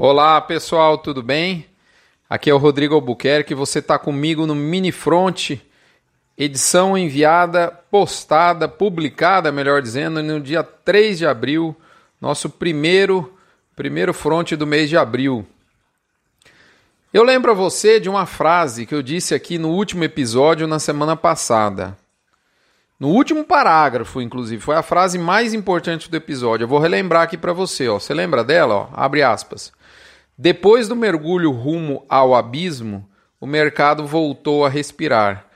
Olá pessoal, tudo bem? Aqui é o Rodrigo Albuquerque, você está comigo no Mini Front, edição enviada, postada, publicada, melhor dizendo, no dia 3 de abril, nosso primeiro, primeiro front do mês de abril. Eu lembro a você de uma frase que eu disse aqui no último episódio na semana passada. No último parágrafo, inclusive, foi a frase mais importante do episódio. Eu vou relembrar aqui para você, ó. Você lembra dela, ó? Abre aspas. Depois do mergulho rumo ao abismo, o mercado voltou a respirar.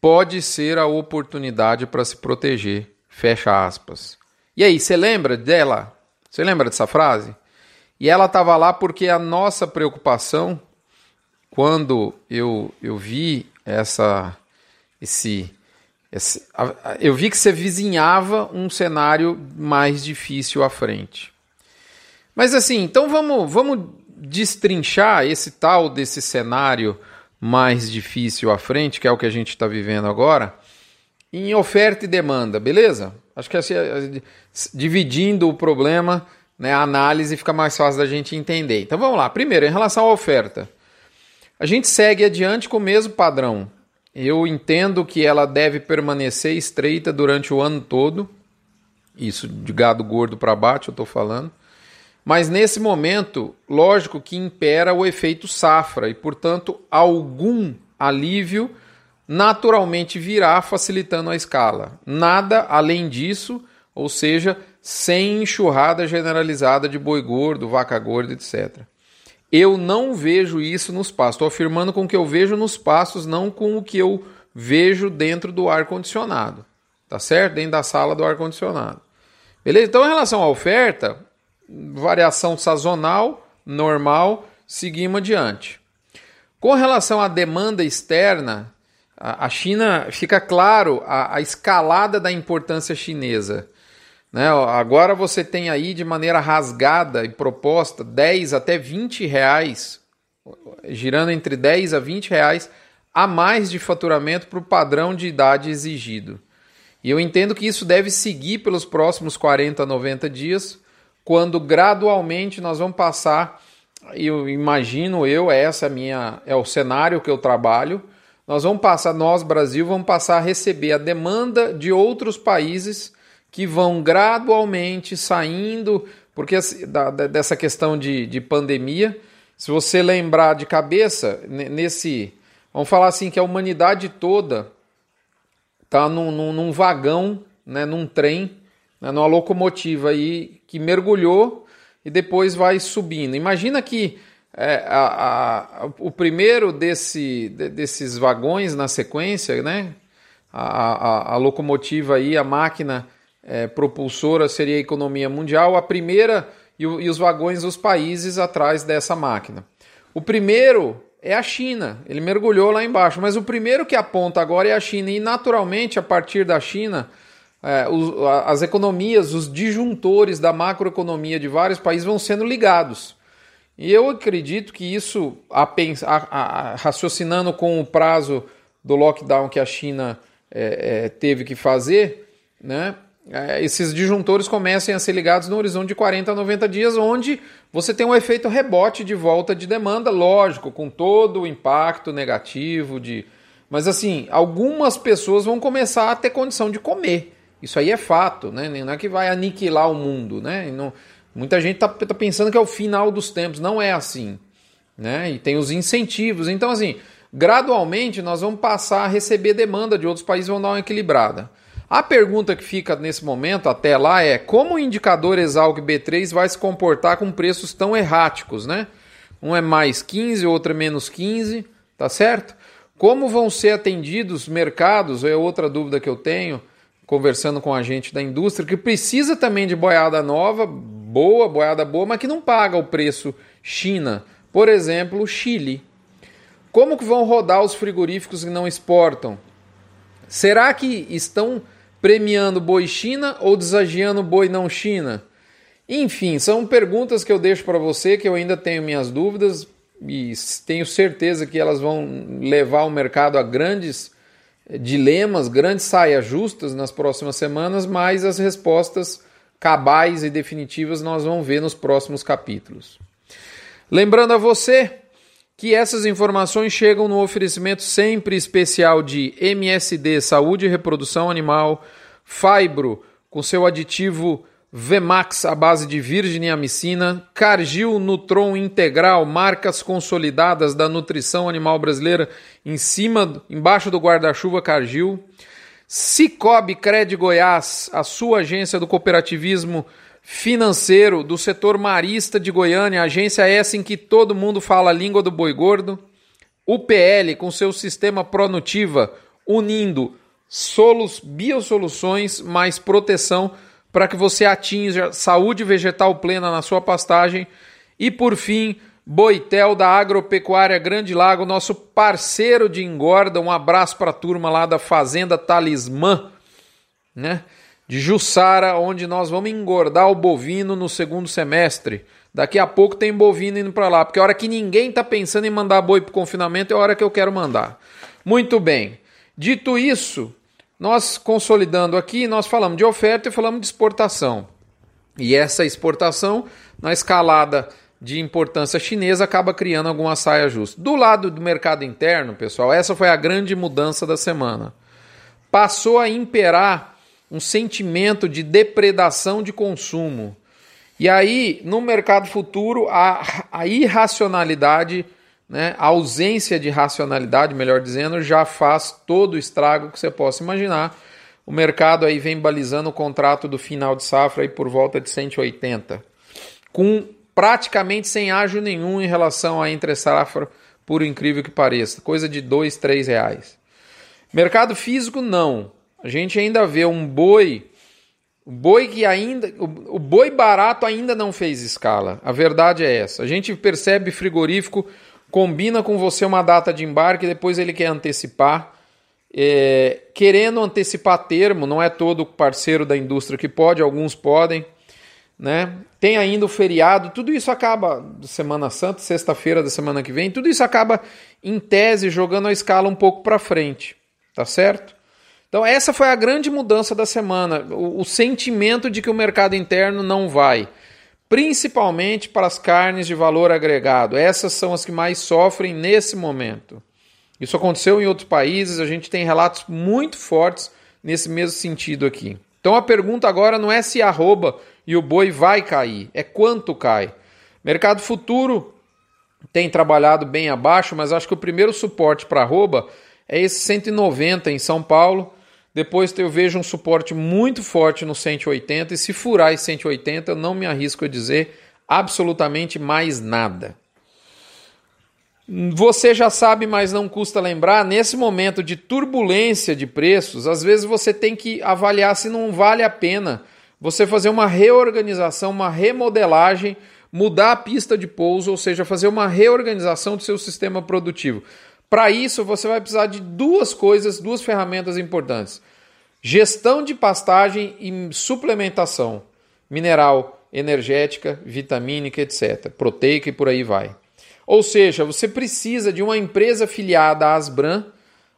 Pode ser a oportunidade para se proteger. Fecha aspas. E aí, você lembra dela? Você lembra dessa frase? E ela estava lá porque a nossa preocupação, quando eu, eu vi essa, esse, esse, eu vi que você vizinhava um cenário mais difícil à frente. Mas assim, então vamos, vamos destrinchar esse tal desse cenário mais difícil à frente, que é o que a gente está vivendo agora, em oferta e demanda, beleza? Acho que assim, dividindo o problema, né, a análise fica mais fácil da gente entender. Então vamos lá. Primeiro, em relação à oferta. A gente segue adiante com o mesmo padrão. Eu entendo que ela deve permanecer estreita durante o ano todo. Isso de gado gordo para baixo, eu estou falando. Mas nesse momento, lógico que impera o efeito safra e, portanto, algum alívio naturalmente virá facilitando a escala. Nada além disso, ou seja, sem enxurrada generalizada de boi gordo, vaca gorda, etc. Eu não vejo isso nos pastos. Estou afirmando com o que eu vejo nos pastos, não com o que eu vejo dentro do ar-condicionado. Tá certo? Dentro da sala do ar-condicionado. Beleza? Então, em relação à oferta, variação sazonal, normal, seguimos adiante. Com relação à demanda externa, a China fica claro a, a escalada da importância chinesa. Né? Agora você tem aí de maneira rasgada e proposta 10 até 20 reais, girando entre 10 a 20 reais a mais de faturamento para o padrão de idade exigido. E eu entendo que isso deve seguir pelos próximos 40 a 90 dias, quando gradualmente nós vamos passar, eu imagino eu, essa é minha é o cenário que eu trabalho, nós vamos passar, nós Brasil vamos passar a receber a demanda de outros países que vão gradualmente saindo, porque da, dessa questão de, de pandemia, se você lembrar de cabeça, nesse, vamos falar assim, que a humanidade toda está num, num, num, vagão, né, num trem, né, numa locomotiva aí que mergulhou e depois vai subindo. Imagina que é, a, a, o primeiro desse, de, desses vagões na sequência, né, a, a locomotiva aí, a máquina é, propulsora seria a economia mundial, a primeira e, e os vagões os países atrás dessa máquina. O primeiro é a China, ele mergulhou lá embaixo, mas o primeiro que aponta agora é a China, e naturalmente, a partir da China, é, as economias, os disjuntores da macroeconomia de vários países vão sendo ligados. E eu acredito que isso, a, a, a, raciocinando com o prazo do lockdown que a China é, é, teve que fazer, né, é, esses disjuntores comecem a ser ligados no horizonte de 40 a 90 dias, onde você tem um efeito rebote de volta de demanda, lógico, com todo o impacto negativo de. Mas assim, algumas pessoas vão começar a ter condição de comer. Isso aí é fato, né? Não é que vai aniquilar o mundo, né? Não, muita gente está tá pensando que é o final dos tempos. Não é assim, né? E tem os incentivos. Então, assim, gradualmente nós vamos passar a receber demanda de outros países, vão dar uma equilibrada. A pergunta que fica nesse momento até lá é como o indicador Exalc B3 vai se comportar com preços tão erráticos, né? Um é mais 15, outro é menos 15, tá certo? Como vão ser atendidos mercados? É outra dúvida que eu tenho conversando com a gente da indústria, que precisa também de boiada nova, boa, boiada boa, mas que não paga o preço China. Por exemplo, Chile. Como que vão rodar os frigoríficos que não exportam? Será que estão premiando boi China ou desagiando boi não China? Enfim, são perguntas que eu deixo para você que eu ainda tenho minhas dúvidas e tenho certeza que elas vão levar o mercado a grandes dilemas, grandes saias justas nas próximas semanas, mas as respostas cabais e definitivas nós vamos ver nos próximos capítulos. Lembrando a você que essas informações chegam no oferecimento sempre especial de MSD Saúde e Reprodução Animal, Fibro com seu aditivo Vemax à base de virgem e amicina, Cargil Nutron Integral, marcas consolidadas da nutrição animal brasileira em cima, embaixo do guarda-chuva Cargil, Cicobi Cred Goiás, a sua agência do cooperativismo financeiro do setor marista de Goiânia, agência essa em que todo mundo fala a língua do boi gordo, UPL com seu sistema Pronutiva, unindo solos, biosoluções mais proteção para que você atinja saúde vegetal plena na sua pastagem. E por fim, Boitel da Agropecuária Grande Lago, nosso parceiro de engorda. Um abraço para a turma lá da Fazenda Talismã, né? De Jussara, onde nós vamos engordar o bovino no segundo semestre. Daqui a pouco tem bovino indo para lá, porque a hora que ninguém está pensando em mandar boi para confinamento é a hora que eu quero mandar. Muito bem. Dito isso, nós consolidando aqui, nós falamos de oferta e falamos de exportação. E essa exportação, na escalada de importância chinesa, acaba criando alguma saia justa. Do lado do mercado interno, pessoal, essa foi a grande mudança da semana. Passou a imperar um sentimento de depredação de consumo. E aí, no mercado futuro, a, a irracionalidade né, a ausência de racionalidade, melhor dizendo, já faz todo o estrago que você possa imaginar. O mercado aí vem balizando o contrato do final de safra aí por volta de 180, com praticamente sem ágio nenhum em relação à entre safra, por incrível que pareça, coisa de dois, três reais. Mercado físico não. A gente ainda vê um boi, o boi que ainda, o, o boi barato ainda não fez escala. A verdade é essa. A gente percebe frigorífico combina com você uma data de embarque, depois ele quer antecipar. É, querendo antecipar termo, não é todo parceiro da indústria que pode, alguns podem. Né? Tem ainda o feriado, tudo isso acaba, Semana Santa, sexta-feira da semana que vem, tudo isso acaba, em tese, jogando a escala um pouco para frente, tá certo? Então, essa foi a grande mudança da semana, o, o sentimento de que o mercado interno não vai principalmente para as carnes de valor agregado. Essas são as que mais sofrem nesse momento. Isso aconteceu em outros países, a gente tem relatos muito fortes nesse mesmo sentido aqui. Então a pergunta agora não é se arroba e o boi vai cair, é quanto cai. Mercado futuro tem trabalhado bem abaixo, mas acho que o primeiro suporte para arroba é esse 190 em São Paulo depois eu vejo um suporte muito forte no 180 e se furar esse 180, eu não me arrisco a dizer absolutamente mais nada. Você já sabe, mas não custa lembrar, nesse momento de turbulência de preços, às vezes você tem que avaliar se não vale a pena você fazer uma reorganização, uma remodelagem, mudar a pista de pouso, ou seja, fazer uma reorganização do seu sistema produtivo. Para isso, você vai precisar de duas coisas, duas ferramentas importantes: gestão de pastagem e suplementação mineral, energética, vitamínica, etc., proteica e por aí vai. Ou seja, você precisa de uma empresa filiada à Asbran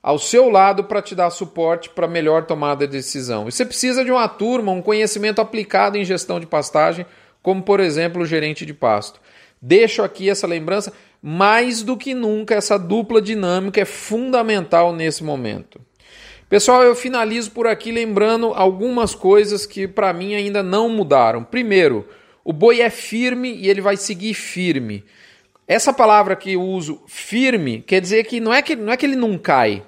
ao seu lado para te dar suporte para melhor tomada de decisão. E você precisa de uma turma, um conhecimento aplicado em gestão de pastagem, como por exemplo o gerente de pasto. Deixo aqui essa lembrança mais do que nunca, essa dupla dinâmica é fundamental nesse momento. Pessoal, eu finalizo por aqui lembrando algumas coisas que para mim ainda não mudaram. Primeiro, o boi é firme e ele vai seguir firme. Essa palavra que eu uso, firme, quer dizer que não é que, não é que ele não cai.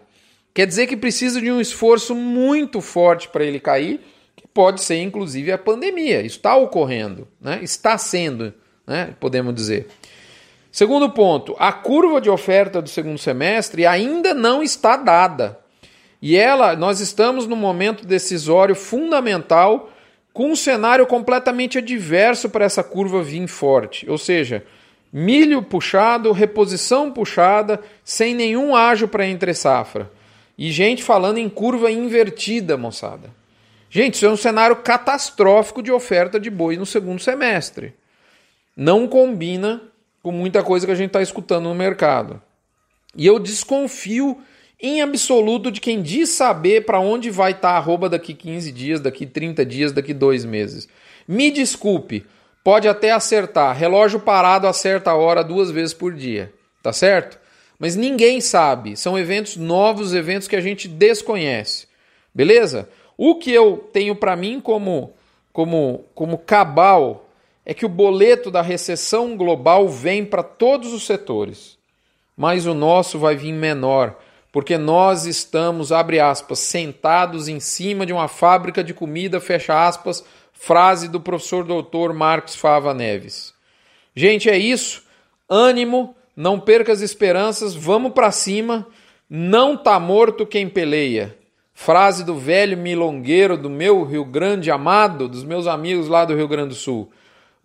Quer dizer que precisa de um esforço muito forte para ele cair, que pode ser inclusive a pandemia. Está ocorrendo, né? está sendo, né? podemos dizer. Segundo ponto, a curva de oferta do segundo semestre ainda não está dada. E ela, nós estamos num momento decisório fundamental com um cenário completamente adverso para essa curva vir forte. Ou seja, milho puxado, reposição puxada, sem nenhum ágio para entre safra. E gente falando em curva invertida, moçada. Gente, isso é um cenário catastrófico de oferta de boi no segundo semestre. Não combina com muita coisa que a gente está escutando no mercado. E eu desconfio em absoluto de quem diz saber para onde vai estar tá a arroba daqui 15 dias, daqui 30 dias, daqui dois meses. Me desculpe, pode até acertar. Relógio parado acerta a hora duas vezes por dia, tá certo? Mas ninguém sabe. São eventos novos, eventos que a gente desconhece. Beleza? O que eu tenho para mim como como como cabal é que o boleto da recessão global vem para todos os setores. Mas o nosso vai vir menor, porque nós estamos, abre aspas, sentados em cima de uma fábrica de comida, fecha aspas, frase do professor doutor Marcos Fava Neves. Gente, é isso. Ânimo, não perca as esperanças, vamos para cima. Não tá morto quem peleia. Frase do velho milongueiro do meu Rio Grande amado, dos meus amigos lá do Rio Grande do Sul.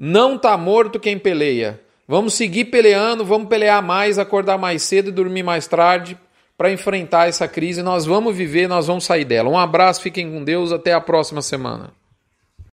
Não tá morto quem peleia. Vamos seguir peleando, vamos pelear mais, acordar mais cedo e dormir mais tarde para enfrentar essa crise. Nós vamos viver, nós vamos sair dela. Um abraço, fiquem com Deus, até a próxima semana.